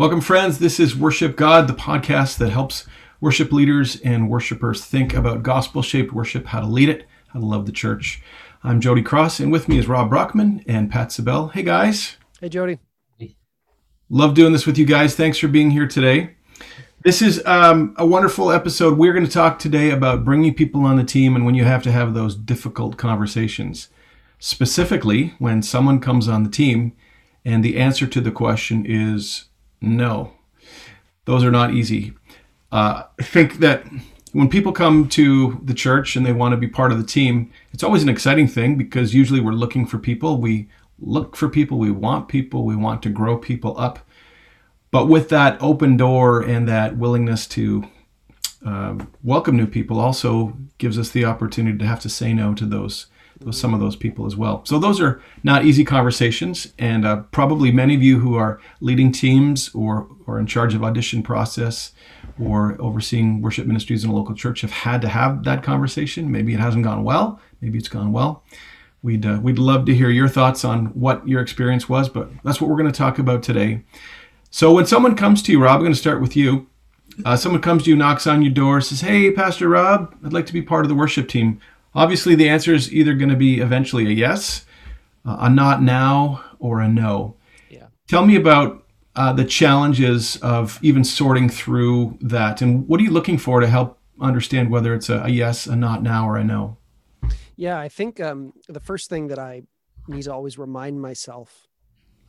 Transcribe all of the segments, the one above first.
Welcome, friends. This is Worship God, the podcast that helps worship leaders and worshipers think about gospel shaped worship, how to lead it, how to love the church. I'm Jody Cross, and with me is Rob Brockman and Pat Sczebel. Hey, guys. Hey, Jody. Love doing this with you guys. Thanks for being here today. This is um, a wonderful episode. We're going to talk today about bringing people on the team and when you have to have those difficult conversations. Specifically, when someone comes on the team and the answer to the question is no. Those are not easy. Uh, I think that when people come to the church and they want to be part of the team, it's always an exciting thing because usually we're looking for people. We look for people, we want people, we want to grow people up. But with that open door and that willingness to uh, welcome new people also gives us the opportunity to have to say no to those some of those people as well. So those are not easy conversations, and uh, probably many of you who are leading teams or or in charge of audition process or overseeing worship ministries in a local church have had to have that conversation. Maybe it hasn't gone well. Maybe it's gone well. We'd uh, we'd love to hear your thoughts on what your experience was, but that's what we're going to talk about today. So when someone comes to you, Rob, I'm going to start with you. Uh, someone comes to you, knocks on your door, says, "Hey, Pastor Rob, I'd like to be part of the worship team." Obviously, the answer is either going to be eventually a yes, uh, a not now, or a no. Yeah. Tell me about uh, the challenges of even sorting through that, and what are you looking for to help understand whether it's a, a yes, a not now, or a no? Yeah, I think um, the first thing that I need to always remind myself,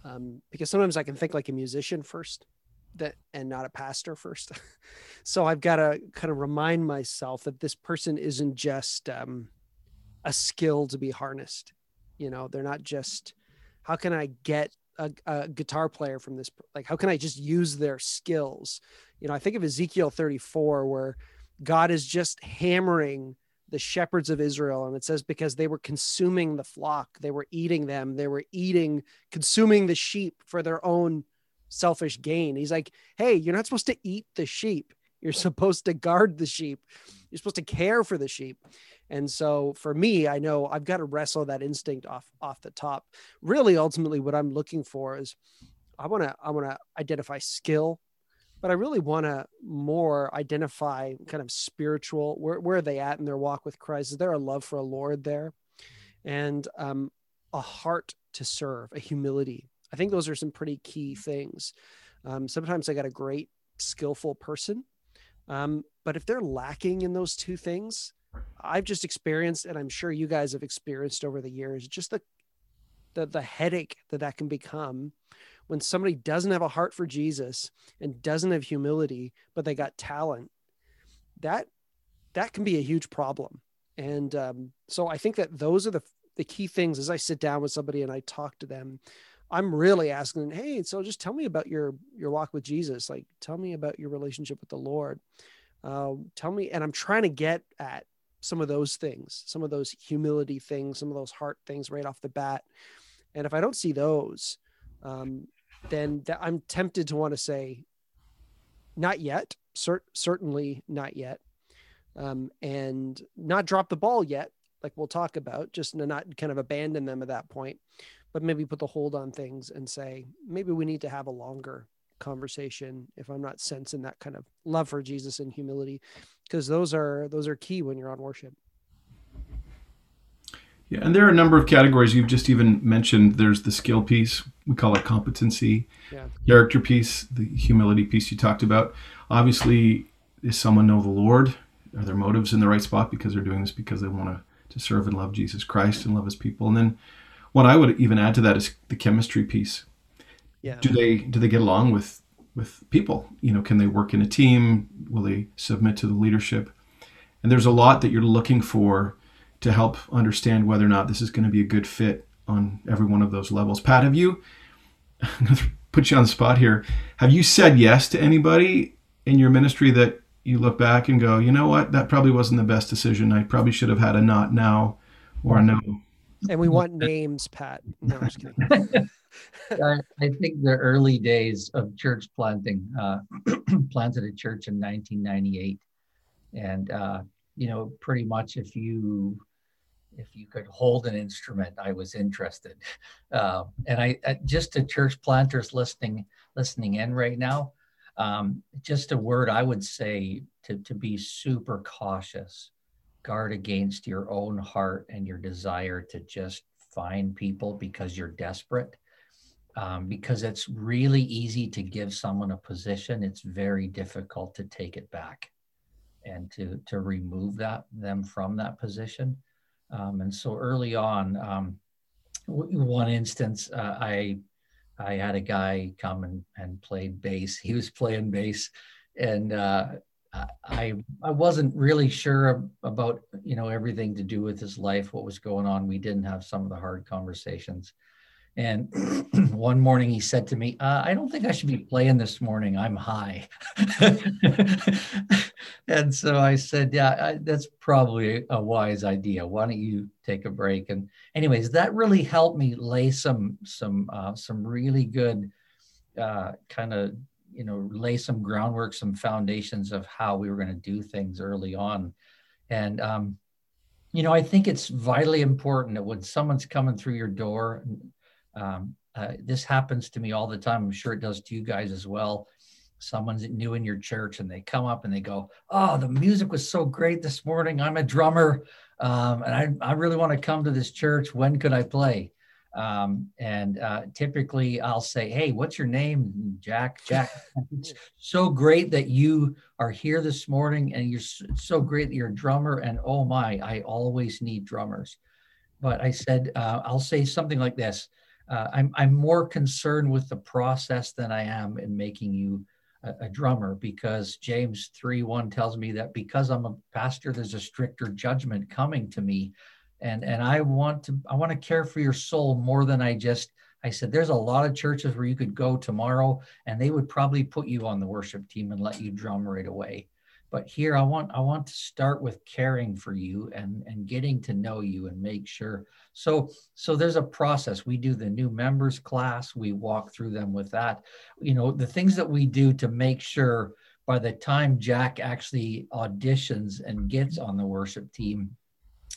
um, because sometimes I can think like a musician first, that and not a pastor first. so I've got to kind of remind myself that this person isn't just um, a skill to be harnessed. You know, they're not just how can I get a, a, guitar player from this like how can I just use their skills? You know, I think of Ezekiel 34 where God is just hammering the shepherds of Israel. And it says, because they were consuming the flock, they were eating them, they were eating, consuming the sheep for their own selfish gain. He's like, hey, you're not supposed to eat the sheep. You're supposed to guard the sheep. You're supposed to care for the sheep. And so for me, I know I've got to wrestle that instinct off off the top. Really, ultimately, what I'm looking for is I want to I want to identify skill, but I really want to more identify kind of spiritual. Where where are they at in their walk with Christ? Is there a love for a Lord there, and um, a heart to serve, a humility, I think those are some pretty key things. Um, sometimes I got a great, skillful person, um, but if they're lacking in those two things, I've just experienced, and I'm sure you guys have experienced over the years, just the the, the headache that that can become when somebody doesn't have a heart for Jesus and doesn't have humility, but they got talent. That that can be a huge problem. And um, so I think that those are the the key things as I sit down with somebody and I talk to them I'm really asking, hey, so just tell me about your your walk with Jesus. Like, tell me about your relationship with the Lord. Uh, tell me, and I'm trying to get at some of those things, some of those humility things, some of those heart things right off the bat. And if I don't see those, um, then th- I'm tempted to want to say, not yet, cert- certainly not yet, um, and not drop the ball yet, like we'll talk about, just not kind of abandon them at that point but maybe put the hold on things and say maybe we need to have a longer conversation if i'm not sensing that kind of love for jesus and humility because those are those are key when you're on worship. Yeah and there are a number of categories. You've just even mentioned there's the skill piece. We call it competency. Yeah. character piece the humility piece you talked about. Obviously does someone know the lord? Are their motives in the right spot because they're doing this because they want to to serve and love jesus christ and love his people? And then what I would even add to that is the chemistry piece. Yeah. Do they do they get along with with people? You know, can they work in a team? Will they submit to the leadership? And there's a lot that you're looking for to help understand whether or not this is going to be a good fit on every one of those levels. Pat, have you I'm going to put you on the spot here. Have you said yes to anybody in your ministry that you look back and go, you know what, that probably wasn't the best decision. I probably should have had a not now or a no and we want names, Pat. No, I'm just kidding. I, I think the early days of church planting, uh, planted a church in 1998. And, uh, you know, pretty much if you if you could hold an instrument, I was interested. Uh, and I, I, just to church planters listening listening in right now, um, just a word I would say to to be super cautious, guard against your own heart and your desire to just find people because you're desperate. Um, because it's really easy to give someone a position. It's very difficult to take it back and to to remove that them from that position. Um, and so early on, um, one instance, uh, I I had a guy come and, and played bass. He was playing bass, and uh, I I wasn't really sure about you know everything to do with his life, what was going on. We didn't have some of the hard conversations, and one morning he said to me, uh, I don't think I should be playing this morning. I'm high. and so I said, Yeah, I, that's probably a wise idea. Why don't you take a break? And, anyways, that really helped me lay some, some, uh, some really good uh, kind of, you know, lay some groundwork, some foundations of how we were going to do things early on. And, um, you know, I think it's vitally important that when someone's coming through your door, um, uh, this happens to me all the time. I'm sure it does to you guys as well. Someone's new in your church and they come up and they go, Oh, the music was so great this morning. I'm a drummer um, and I, I really want to come to this church. When could I play? Um, and uh, typically I'll say, Hey, what's your name? Jack. Jack, it's so great that you are here this morning and you're so great that you're a drummer. And oh my, I always need drummers. But I said, uh, I'll say something like this uh, I'm, I'm more concerned with the process than I am in making you a, a, drummer because James 3 1 tells me that because I'm a pastor, there's a stricter judgment coming to me. And, and I want to I want to care for your soul more than I just I said there's a lot of churches where you could go tomorrow and they would probably put you on the worship team and let you drum right away. But here i want i want to start with caring for you and and getting to know you and make sure. So so there's a process. We do the new members class. We walk through them with that. You know the things that we do to make sure by the time jack actually auditions and gets on the worship team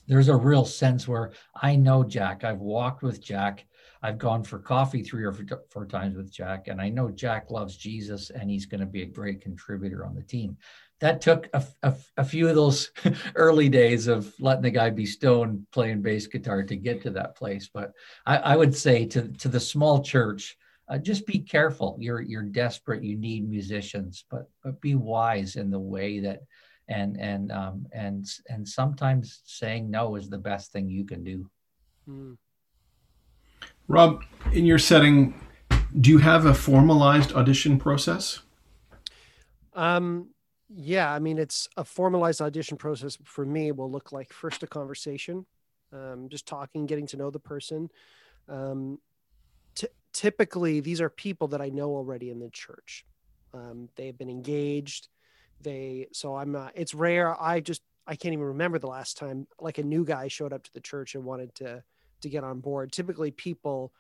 there's a real sense where i know jack i've walked with jack I've gone for coffee three or four times with Jack, and I know Jack loves Jesus and he's going to be a great contributor on the team that took a, a, a, few of those early days of letting the guy be stoned playing bass guitar to get to that place. But I, I would say to, to the small church, uh, just be careful. You're you're desperate. You need musicians, but but be wise in the way that and and um, and and sometimes saying no is the best thing you can do. Mm. Rob, in your setting, do you have a formalized audition process? Um, yeah, I mean, it's a formalized audition process for me will look like first a conversation, um, just talking, getting to know the person. Um, t- typically, these are people that I know already in the church. Um, they've been engaged. They so I'm not. It's rare. I just I can't even remember the last time like a new guy showed up to the church and wanted to to get on board. Typically, people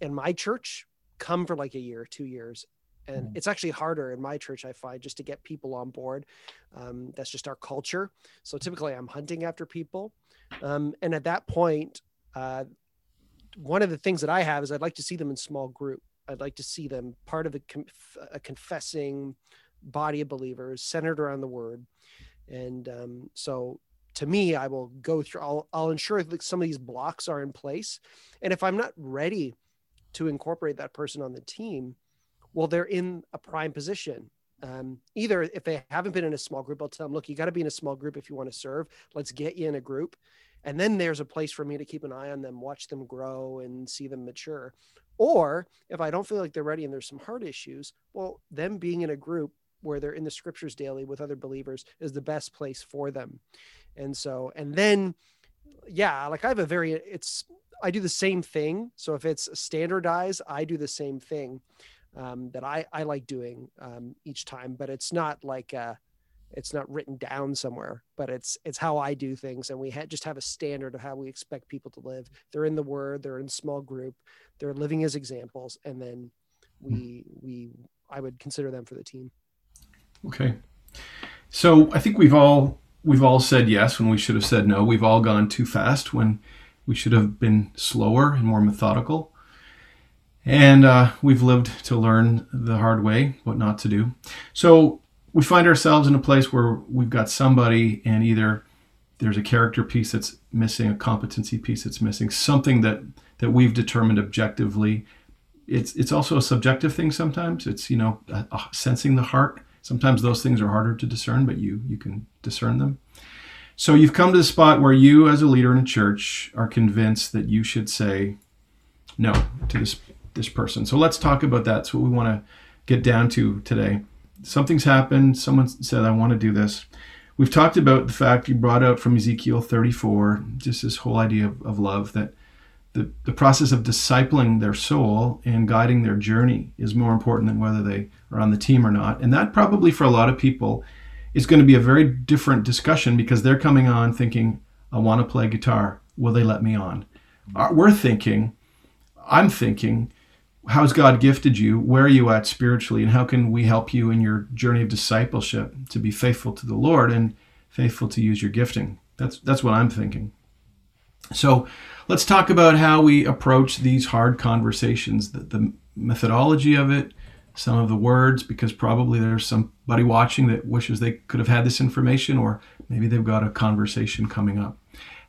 in my church come for like a year, two years, and mm-hmm. it's actually harder in my church i find just to get people on board um, that's just our culture so typically i'm hunting after people um, and at that point uh, one of the things that i have is i'd like to see them in small group i'd like to see them part of a, a confessing body of believers centered around the word and um, so to me i will go through I'll, I'll ensure that some of these blocks are in place and if i'm not ready to incorporate that person on the team well, they're in a prime position. Um, either if they haven't been in a small group, I'll tell them, look, you got to be in a small group if you want to serve. Let's get you in a group. And then there's a place for me to keep an eye on them, watch them grow and see them mature. Or if I don't feel like they're ready and there's some heart issues, well, them being in a group where they're in the scriptures daily with other believers is the best place for them. And so, and then, yeah, like I have a very, it's, I do the same thing. So if it's standardized, I do the same thing um, that I, I like doing um, each time, but it's not like uh, it's not written down somewhere, but it's it's how I do things, and we ha- just have a standard of how we expect people to live. They're in the Word, they're in small group, they're living as examples, and then we we I would consider them for the team. Okay, so I think we've all we've all said yes when we should have said no. We've all gone too fast when we should have been slower and more methodical. And uh, we've lived to learn the hard way what not to do. So we find ourselves in a place where we've got somebody, and either there's a character piece that's missing, a competency piece that's missing, something that that we've determined objectively. It's it's also a subjective thing sometimes. It's you know sensing the heart. Sometimes those things are harder to discern, but you you can discern them. So you've come to the spot where you, as a leader in a church, are convinced that you should say no to this this person. So let's talk about that. That's what we want to get down to today. Something's happened. Someone said, "I want to do this." We've talked about the fact you brought out from Ezekiel 34, just this whole idea of, of love that the, the process of discipling their soul and guiding their journey is more important than whether they are on the team or not. And that probably for a lot of people is going to be a very different discussion because they're coming on thinking, I want to play guitar. Will they let me on? Uh, we're thinking, I'm thinking, how's God gifted you? Where are you at spiritually? And how can we help you in your journey of discipleship to be faithful to the Lord and faithful to use your gifting? That's, that's what I'm thinking. So let's talk about how we approach these hard conversations, the, the methodology of it, some of the words, because probably there's somebody watching that wishes they could have had this information, or maybe they've got a conversation coming up.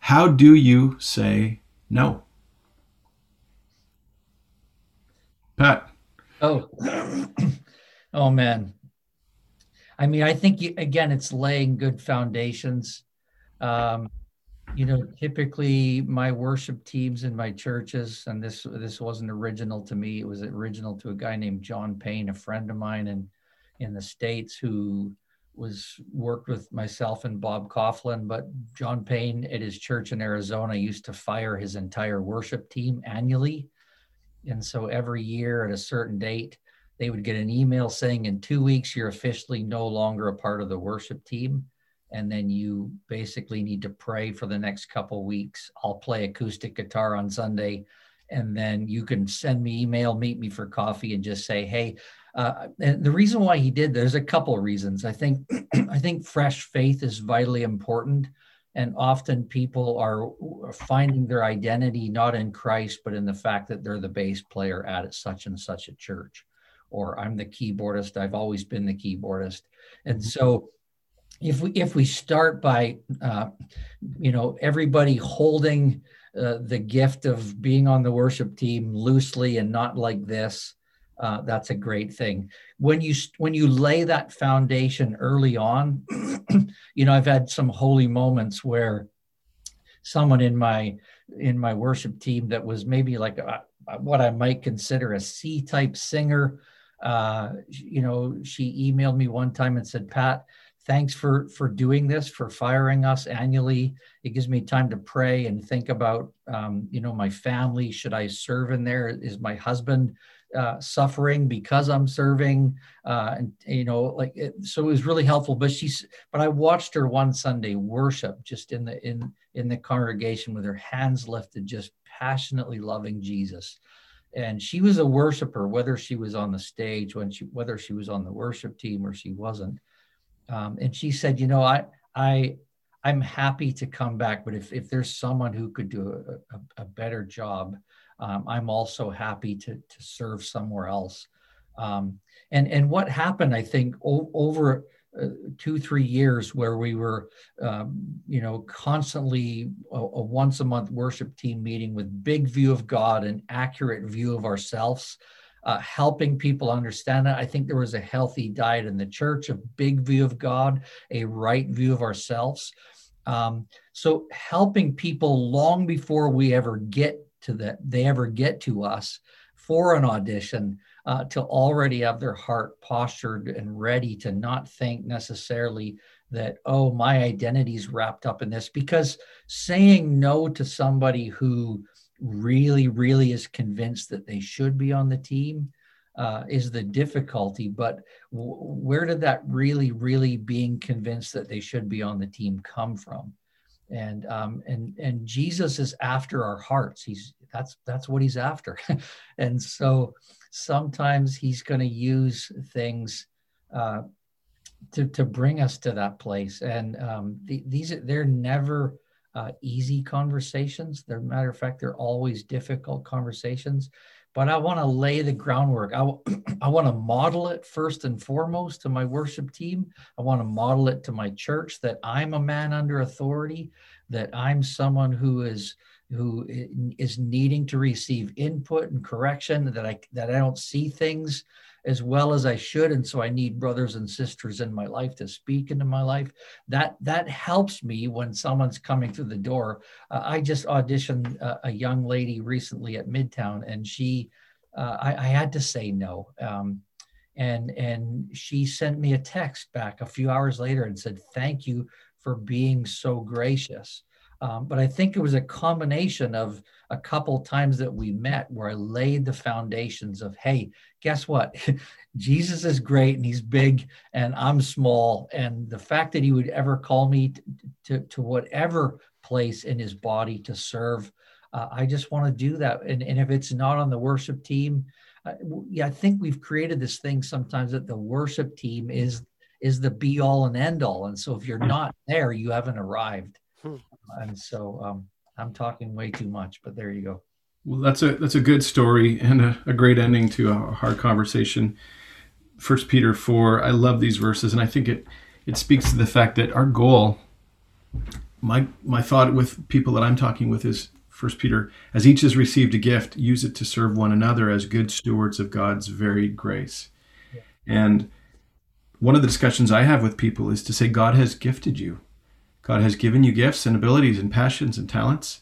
How do you say no? Pat. Oh, oh man. I mean, I think you, again, it's laying good foundations. Um, you know typically my worship teams in my churches and this this wasn't original to me it was original to a guy named john payne a friend of mine in in the states who was worked with myself and bob Kauflin but john payne at his church in arizona used to fire his entire worship team annually. And so every year at a certain date they would get an email saying in two weeks you're officially no longer a part of the worship team and then you basically need to pray for the next couple weeks. I'll play acoustic guitar on Sunday, and then you can send me email, meet me for coffee, and just say, "Hey." Uh, and the reason why he did there's a couple of reasons. I think I think fresh faith is vitally important, and often people are finding their identity not in Christ, but in the fact that they're the bass player at such and such a church, or I'm the keyboardist. I've always been the keyboardist, and mm-hmm. so if we if we start by uh, you know everybody holding uh, the gift of being on the worship team loosely and not like this uh, that's a great thing. When you when you lay that foundation early on you know i've had some holy moments where someone in my in my worship team that was maybe like a, what i might consider a c type singer uh, you know she emailed me one time and said pat thanks for for doing this for firing us annually. It gives me time to pray and think about um, you know my family. Should i serve in there? Is my husband uh, suffering because i'm serving? Uh, and you know like it, so it was really helpful. But she's but i watched her one sunday worship just in the in in the congregation with her hands lifted just passionately loving jesus. And she was a worshiper whether she was on the stage when she whether she was on the worship team or she wasn't um, and she said, you know, I, I, I'm happy to come back, but if, if there's someone who could do a, a, a better job, um, I'm also happy to, to serve somewhere else. Um, and, and what happened, I think, o- over uh, two, three years where we were, um, you know, constantly a, a, once a month worship team meeting with big view of God and accurate view of ourselves uh, helping people understand that. I think there was a healthy diet in the church, a big view of God, a right view of ourselves. Um, so helping people long before we ever get to that, they ever get to us for an audition, uh, to already have their heart postured and ready to not think necessarily that oh my identity is wrapped up in this because saying no to somebody who really, really is convinced that they should be on the team uh, is the difficulty. But w- where did that really, really being convinced that they should be on the team come from? And um, and and Jesus is after our hearts. He's that's that's what he's after. and so sometimes he's going to use things. Uh, to, to bring us to that place. And um, the, these they're never uh, easy conversations. They're matter of fact, they're always difficult conversations. But I want to lay the groundwork. I, I want to model it first and foremost to my worship team. I want to model it to my church that I'm a man under authority, that I'm someone who is who is needing to receive input and correction, that I that I don't see things as well as I should. And so I need brothers and sisters in my life to speak into my life. That that helps me when someone's coming through the door. Uh, I just auditioned a, a, young lady recently at Midtown, and she, uh, I, I, had to say no. Um, and and she sent me a text back a few hours later and said, "Thank you for being so gracious." Um, but I think it was a combination of a couple times that we met where I laid the foundations of, hey, guess what? Jesus is great and he's big and I'm small. And the fact that he would ever call me to, to, to whatever place in his body to serve, uh, I just want to do that. And, and if it's not on the worship team, uh, yeah, I think we've created this thing sometimes that the worship team is is the be all and end all. And so if you're not there, you haven't arrived. Hmm. And so um, I'm talking way too much, but there you go. Well, that's a that's a good story and a, a great ending to a hard conversation. First Peter four. I love these verses, and I think it it speaks to the fact that our goal. My my thought with people that I'm talking with is First Peter, as each has received a gift, use it to serve one another as good stewards of God's varied grace. Yeah. And one of the discussions I have with people is to say God has gifted you. God has given you gifts and abilities and passions and talents.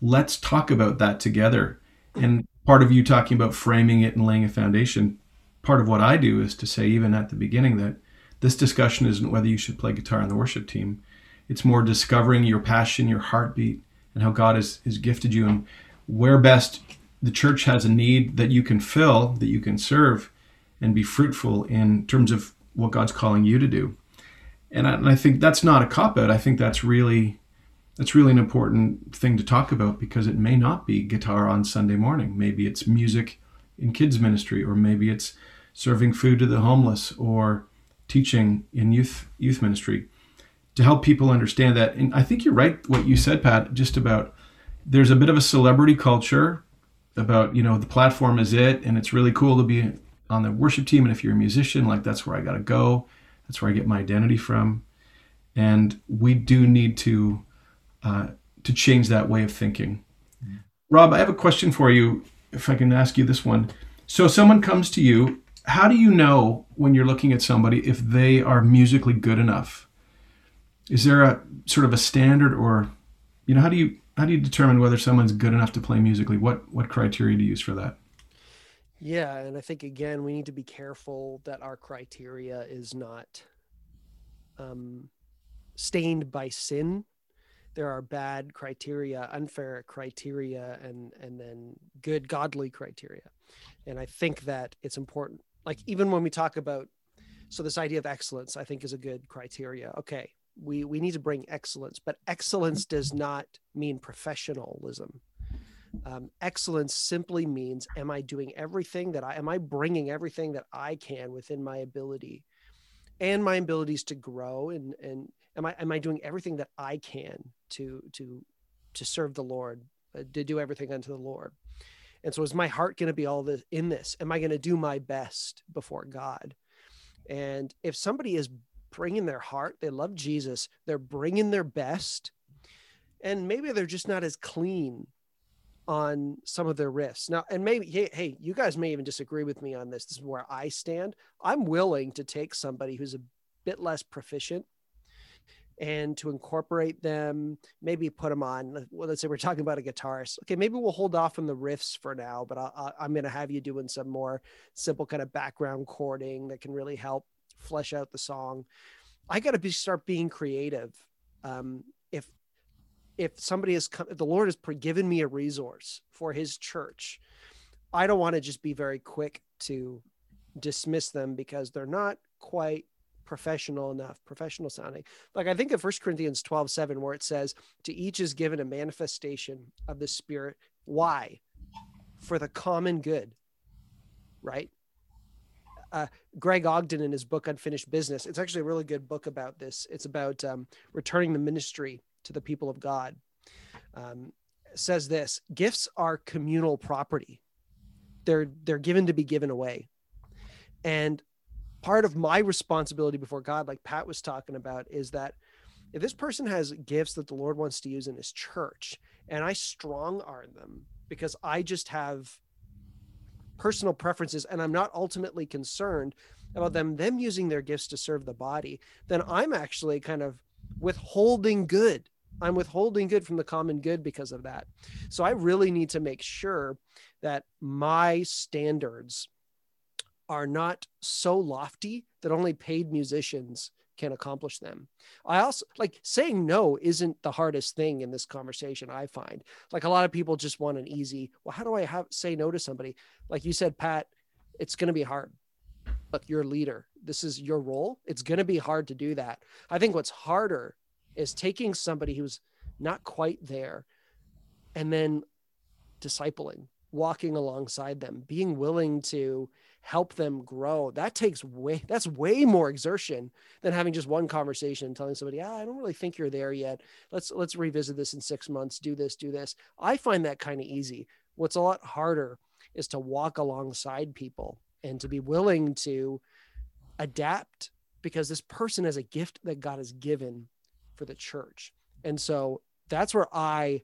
Let's talk about that together. And part of you talking about framing it and laying a foundation, part of what I do is to say, even at the beginning, that this discussion isn't whether you should play guitar on the worship team. It's more discovering your passion, your heartbeat, and how God has, has gifted you and where best the church has a need that you can fill, that you can serve, and be fruitful in terms of what God's calling you to do and I, and I think that's not a cop out. I think that's really that's really an important thing to talk about because it may not be guitar on Sunday morning. Maybe it's music in kids ministry, or maybe it's serving food to the homeless, or teaching in youth youth ministry to help people understand that. And I think you're right what you said, Pat, just about there's a bit of a celebrity culture about you know the platform is it, and it's really cool to be on the worship team, and if you're a musician, like that's where I got to go that's where I get my identity from. And we do need to uh, to change that way of thinking. Mm-hmm. Rob, I have a question for you. If I can ask you this one. So, someone comes to you. How do you know when you're looking at somebody if they are musically good enough? Is there a sort of a standard, or you know, how do you how do you determine whether someone's good enough to play musically? What what criteria do you use for that? Yeah, and I think again we need to be careful that our criteria is not um, stained by sin. There are bad criteria, unfair criteria, and and then good godly criteria. And I think that it's important. Like even when we talk about so this idea of excellence, I think is a good criteria. Okay, we we need to bring excellence, but excellence does not mean professionalism um, excellence simply means am i doing everything that i am i bringing everything that i can within my ability and my abilities to grow and and am i am i doing everything that i can to to to serve the lord uh, to do everything unto the lord? And so is my heart going to be all this in this? Am i going to do my best before god? And if somebody is bringing their heart they love jesus they're bringing their best and maybe they're just not as clean on some of their riffs. Now, and maybe, hey, hey, you guys may even disagree with me on this. This is where I stand. I'm willing to take somebody who's a bit less proficient and to incorporate them, maybe put them on. Well, let's say we're talking about a guitarist. Okay, maybe we'll hold off on the riffs for now, but I, am going to have you doing some more simple kind of background chording that can really help flesh out the song. I got to be start being creative. Um, if somebody has come, the Lord has given me a resource for his church, I don't want to just be very quick to dismiss them because they're not quite professional enough, professional sounding. Like I think of First Corinthians 12, 7, where it says, To each is given a manifestation of the Spirit. Why? For the common good, right? uh, Greg Ogden in his book Unfinished Business. It's actually a really good book about this. It's about um, returning the ministry to the people of God. Um, says this: gifts are communal property. They're they're given to be given away, and part of my responsibility before God, like Pat was talking about, is that if this person has gifts that the Lord wants to use in his church, and I strong arm them because I just have personal preferences and I'm not ultimately concerned about them them using their gifts to serve the body, then I'm actually kind of withholding good. I'm withholding good from the common good because of that. So I really need to make sure that my standards are not so lofty that only paid musicians can accomplish them. I also like saying no isn't the hardest thing in this conversation I find. Like a lot of people just want an easy, well how do I have say no to somebody? Like you said Pat, it's going to be hard. You're a leader. This is your role. It's going to be hard to do that. I think what's harder is taking somebody who's not quite there and then discipling, walking alongside them, being willing to help them grow. That takes way that's way more exertion than having just one conversation and telling somebody ah, i don't really think you're there yet. Let's let's revisit this in six months. Do this do this. I find that kind of easy. What's a lot harder is to walk alongside people and to be willing to adapt because this person has a gift that god has given for the church and so that's where i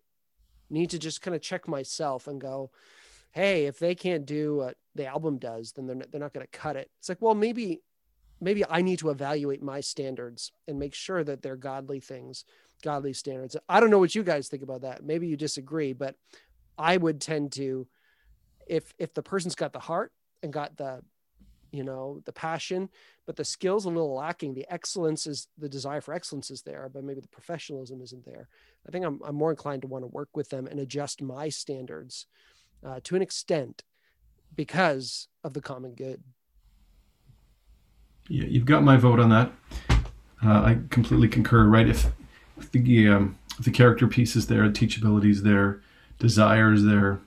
need to just kind of check myself and go hey, if they can't do what the album does, then they're not, they're not going to cut it. It's like, well, maybe maybe I need to evaluate my standards and make sure that they're godly things, godly standards. I don't know what you guys think about that. Maybe you disagree, but I would tend to if if the person's got the heart and got the you know the passion but the skills a little lacking the excellence is the desire for excellence is there but maybe the professionalism isn't there i think i'm, I'm more inclined to want to work with them and adjust my standards uh, to an extent because of the common good. Yeah, you've got my vote on that. Uh, I completely concur. Right, if, if the um, if the character piece is there, teachability is there, desire is there,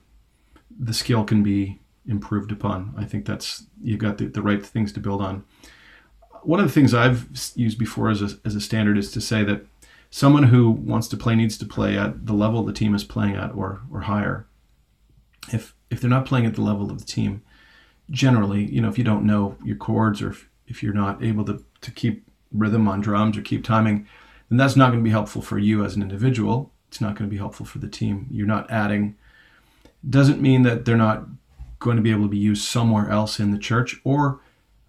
the skill can be improved upon. I think that's you've got the, the right things to build on. One of the things I've used before as a, as a standard is to say that someone who wants to play needs to play at the level the team is playing at or or higher if if they're not playing at the level of the team, generally, you know, if you don't know your chords or if, if you're not able to, to keep rhythm on drums or keep timing, then that's not going to be helpful for you as an individual. It's not going to be helpful for the team. You're not adding. Doesn't mean that they're not going to be able to be used somewhere else in the church or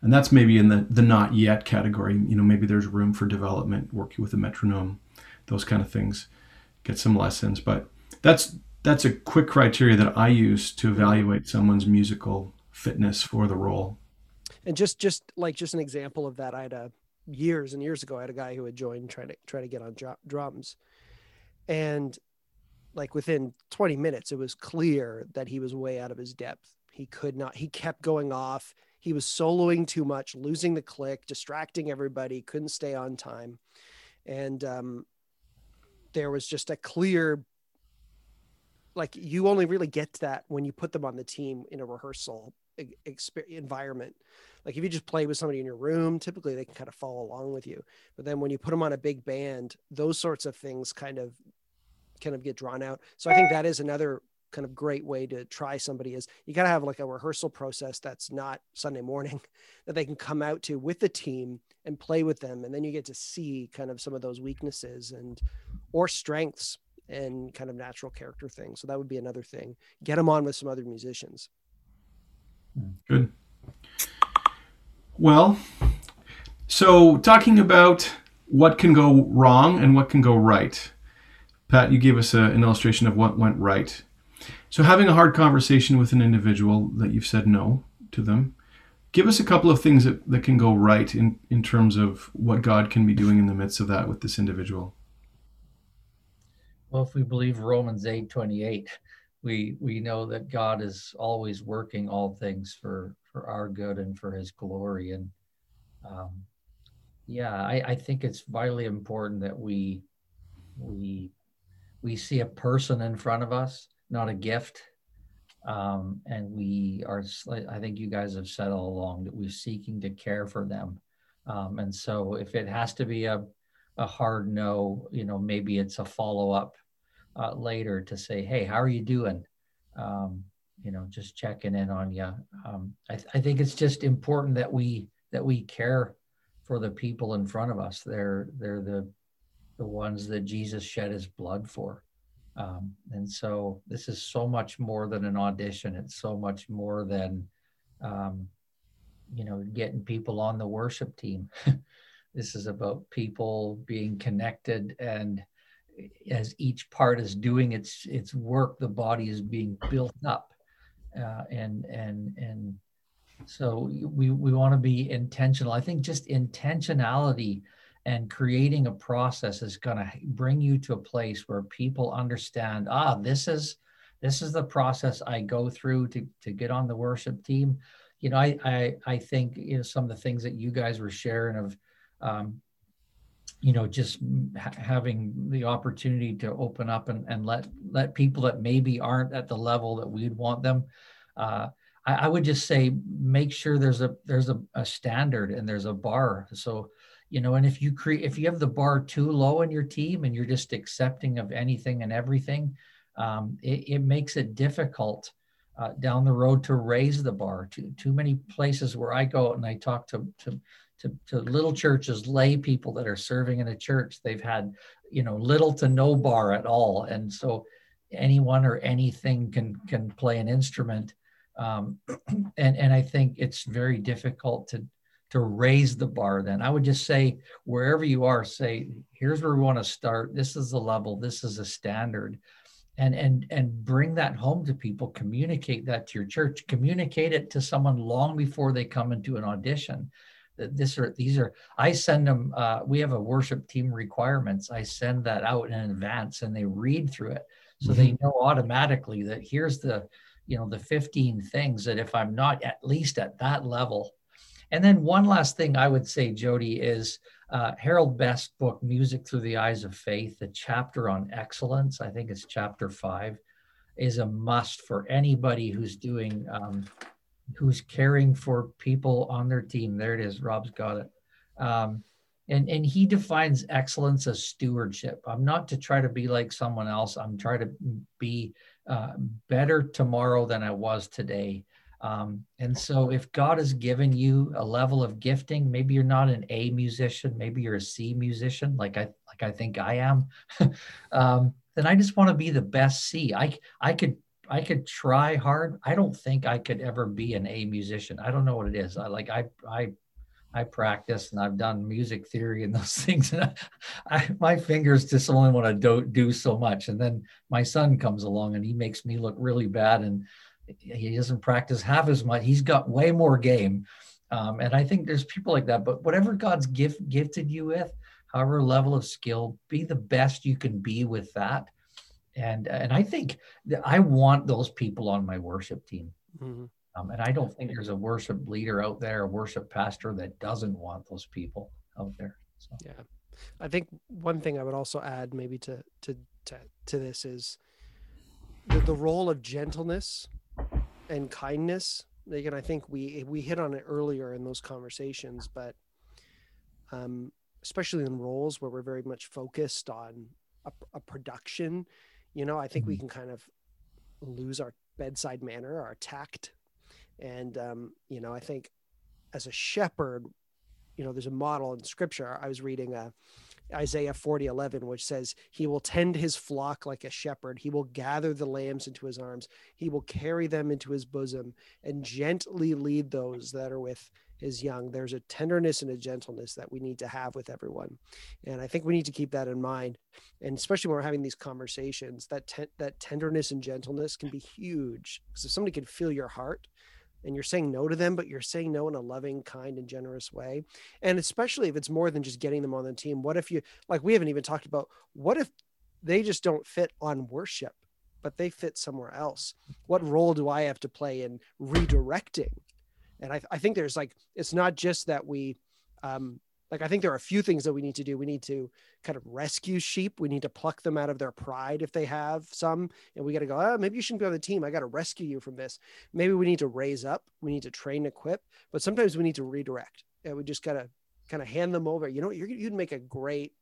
and that's maybe in the the not yet category you know maybe there's room for development working with a metronome those kind of things get some lessons but that's that's a quick criteria that I use to evaluate someone's musical fitness for the role. And just just like just an example of that, I had a years and years ago, I had a guy who had joined trying to try to get on drums, and like within 20 minutes, it was clear that he was way out of his depth. He could not. He kept going off. He was soloing too much, losing the click, distracting everybody, couldn't stay on time, and um, there was just a clear like you only really get that when you put them on the team in a rehearsal environment. Like if you just play with somebody in your room, typically they can kind of follow along with you. But then when you put them on a big band, those sorts of things kind of kind of get drawn out. So I think that is another kind of great way to try somebody is you got to have like a rehearsal process that's not Sunday morning that they can come out to with the team and play with them and then you get to see kind of some of those weaknesses and or strengths and kind of natural character things. So that would be another thing. Get them on with some other musicians. Good. Well, so talking about what can go wrong and what can go right. Pat, you gave us a, an illustration of what went right. So having a hard conversation with an individual that you've said no to them, give us a couple of things that, that can go right in, in terms of what God can be doing in the midst of that with this individual. Well, if we believe Romans 8 28, we, we know that God is always working all things for, for our good and for his glory. And um, yeah, I, I think it's vitally important that we we we see a person in front of us, not a gift. Um, and we are, I think you guys have said all along that we're seeking to care for them. Um, and so if it has to be a, a hard no, you know, maybe it's a follow up uh, later to say, hey, how are you doing? Um, you know, just checking in on you. Um, I, th- I think it's just important that we that we care for the people in front of us. They're they're the the ones that Jesus shed his blood for. Um, and so this is so much more than an audition. It's so much more than, um, you know, getting people on the worship team. this is about people being connected and as each part is doing its its work, the body is being built up, uh, and and and so we we want to be intentional. I think just intentionality and creating a process is going to bring you to a place where people understand ah this is this is the process i go through to, to get on the worship team. You know i i, I think you know some of the things that you guys were sharing of um, you know just ha- having the opportunity to open up and, and let let people that maybe aren't at the level that we'd want them uh, I, I, would just say make sure there's a there's a, a standard and there's a bar. So you know and if you create if you have the bar too low in your team and you're just accepting of anything and everything um, it, it, makes it difficult uh, down the road to raise the bar. Too too many places where i go and i talk to to to, to little churches lay people that are serving in a church they've had you know little to no bar at all. And so anyone or anything can can play an instrument. Um, and and i think it's very difficult to to raise the bar then. I would just say wherever you are say here's where we want to start. This is the level. This is a standard. And and and bring that home to people. Communicate that to your church. Communicate it to someone long before they come into an audition. That this are these are i send them uh, we have a worship team requirements. I send that out in advance and they read through it. So mm-hmm. they know automatically that here's the you know the 15 things that if i'm not at least at that level and then one last thing I would say, Jody, is uh, Harold Best book, Music Through the Eyes of Faith, the chapter on excellence, I think it's chapter five, is a must for anybody who's doing, um, who's caring for people on their team. There it is. Rob's got it. Um, and, and he defines excellence as stewardship. I'm not to try to be like someone else. I'm trying to be uh, better tomorrow than I was today. Um, and so if God has given you a level of gifting, maybe you're not an A musician, maybe you're a C musician, like I like I think I am, um, then I just want to be the best C. I I could I could try hard. I don't think I could ever be an A musician. I don't know what it is. I like I I I practice and I've done music theory and those things. And I, I, my fingers just only want to do, do so much. And then my son comes along and he makes me look really bad. And he doesn't practice half as much. He's got way more game. Um, and I think there's people like that. But whatever God's gift gifted you with, however level of skill, be the best you can be with that. And and I think that I want those people on my worship team. Mm-hmm. Um, and I don't think there's a worship leader out there, a worship pastor that doesn't want those people out there. So. Yeah, I think one thing I would also add, maybe to to to, to this, is the, the role of gentleness and kindness. Again, I think we we hit on it earlier in those conversations, but um, especially in roles where we're very much focused on a, a production, you know, I think mm-hmm. we can kind of lose our bedside manner, our tact, and um, you know, I think as a shepherd, you know, there's a model in Scripture. I was reading a Isaiah 40, 11, which says, He will tend his flock like a shepherd. He will gather the lambs into his arms. He will carry them into his bosom and gently lead those that are with his young. There's a tenderness and a gentleness that we need to have with everyone. And I think we need to keep that in mind. And especially when we're having these conversations, that, te- that tenderness and gentleness can be huge. Because if somebody can feel your heart, and you're saying no to them, but you're saying no in a loving, kind, and generous way. And especially if it's more than just getting them on the team. What if you, like, we haven't even talked about what if they just don't fit on worship, but they fit somewhere else? What role do I have to play in redirecting? And I, I think there's like, it's not just that we, um, like i think there are a few things that we need to do. We need to kind of rescue sheep. We need to pluck them out of their pride if they have some. And we got to go oh, maybe you shouldn't be on the team. I got to rescue you from this. Maybe we need to raise up. We need to train and equip. But sometimes we need to redirect. And we just got to kind of hand them over. You know you're, you'd make a great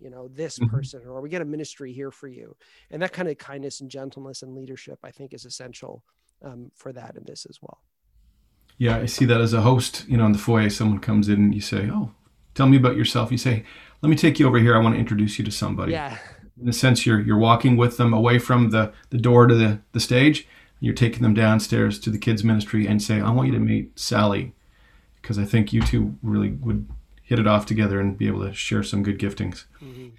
you know this Mhm. person or we get a ministry here for you. And that kind of kindness and gentleness and leadership i think is essential um, for that in this as well. Yeah, I see that as a host. You know, in the foyer, someone comes in and you say, "Oh, tell me about yourself." You say, "Let me take you over here. I want to introduce you to somebody." yeah In a sense, you're you're walking with them away from the the door to the the stage. You're taking them downstairs to the kids ministry and say, "I want you to meet Sally," because I think you two really would hit it off together and be able to share some good giftings. Mhm.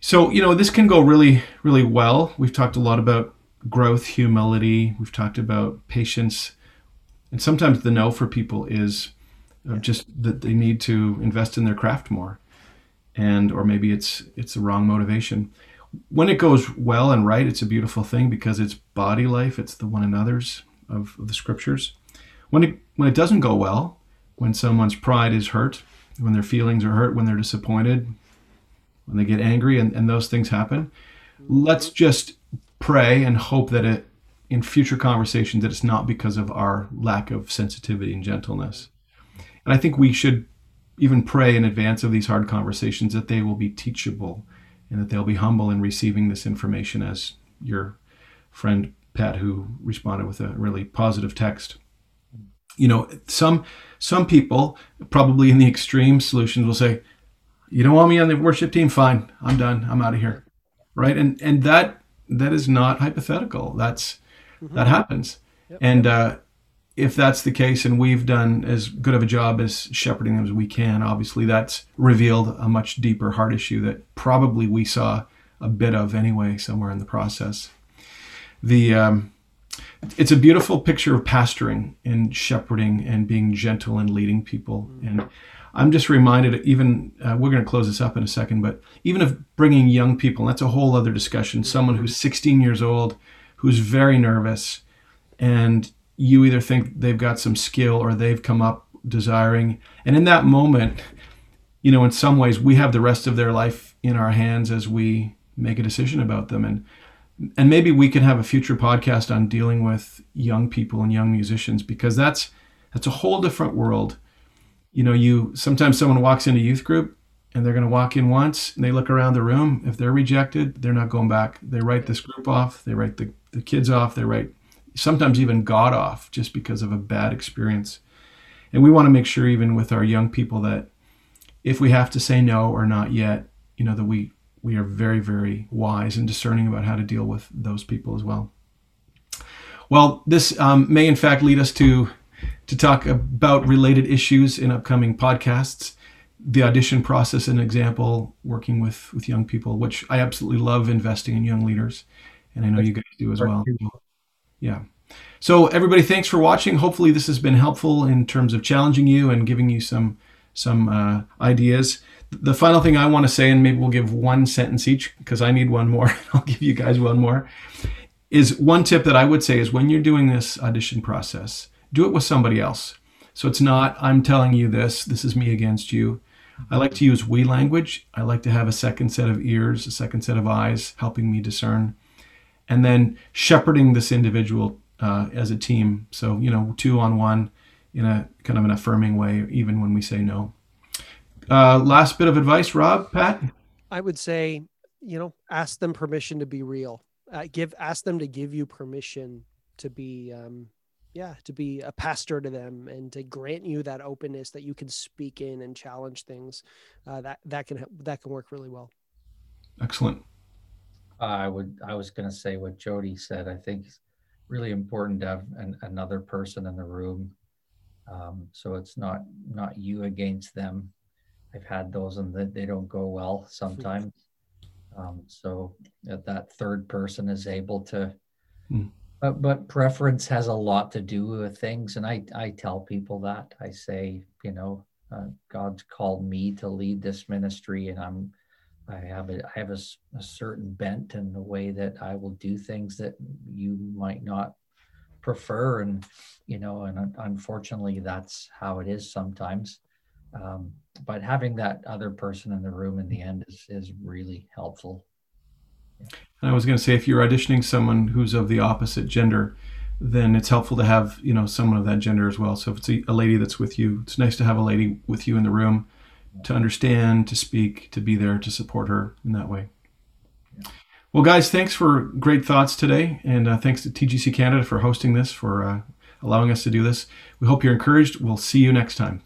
So, you know, this can go really, really well. We've talked a lot about growth, humility. We've talked about patience. And sometimes the no for people is uh, just that they need to invest in their craft more. And, or maybe it's, it's the wrong motivation. When it goes well and right, it's a beautiful thing because it's body life. It's the one another's of, of the scriptures. When it, when it doesn't go well, when someone's pride is hurt, when their feelings are hurt, when they're disappointed, when they get angry and, and those things happen let's just pray and hope that it in future conversations that it's not because of our lack of sensitivity and gentleness and i think we should even pray in advance of these hard conversations that they will be teachable and that they'll be humble in receiving this information as your friend pat who responded with a really positive text. You know some some people probably in the extreme solutions will say you don't want me on the worship team? Fine. I'm done. I'm out of here. Right? And and that that is not hypothetical. That's that happens. Yep. and uh if that's the case and we've done as good of a job as shepherding them as we can obviously that's revealed a much deeper heart issue that probably we saw a bit of anyway somewhere in the process. The um it's a beautiful picture of pastoring and shepherding and being gentle and leading people. And i'm just reminded even uh, we're going to close this up in a second but even of bringing young people, that's a whole other discussion. Someone who's 16 years old who's very nervous and you either think they've got some skill or they've come up desiring. And in that moment you know in some ways we have the rest of their life in our hands as we make a decision about them. And and maybe we can have a future podcast on dealing with young people and young musicians because that's that's a whole different world. You know you sometimes someone walks into youth group and they're going to walk in once and they look around the room. If they're rejected they're not going back. They write this group off they write the, the kids off they write sometimes even god off just because of a bad experience. And we want to make sure even with our young people that if we have to say no or not yet you know that we we are very very wise and discerning about how to deal with those people as well. Well this um, may in fact lead us to to talk about related issues in upcoming podcasts. The audition process an example working with with young people which i absolutely love investing in young leaders and i know you guys do as well yeah. So everybody thanks for watching. Hopefully this has been helpful in terms of challenging you and giving you some some uh, ideas. The final thing i want to say and maybe we'll give one sentence each because i need one more i'll give you guys one more is one tip that i would say is when you're doing this audition process do it with somebody else. So it's not i'm telling you this this is me against you. I like to use we language. I like to have a second set of ears a second set of eyes helping me discern and then shepherding this individual uh, as a team so you know two on one in a kind of an affirming way even when we say no uh, last bit of advice rob pat I would say, you know, ask them permission to be real. Uh, give ask them to give you permission to be, um, yeah, to be a pastor to them and to grant you that openness that you can speak in and challenge things. Uh, that that can help- that can work really well. excellent I would, I was going to say what Jody said. I think it's really important to have an, another person in the room. Um, so it's not, not you against them. I've had those and that they don't go well sometimes. Um, so that, that third person is able to, Hmm. but, but preference has a lot to do with things. And I, I tell people that I say, you know, uh, God's called me to lead this ministry and I'm, I have a I have a, a certain bent in the way that I will do things that you might not prefer, and you know, and unfortunately, that's how it is sometimes. Um, but having that other person in the room in the end is, is really helpful. And I was going to say, if you're auditioning someone who's of the opposite gender, then it's helpful to have you know someone of that gender as well. So if it's a, a lady that's with you, it's nice to have a lady with you in the room to understand, to speak, to be there to support her in that way. Well, guys, thanks for great thoughts today, and uh, thanks to TGC Canada for hosting this, for uh, allowing us to do this. We hope you're encouraged. We'll see you next time.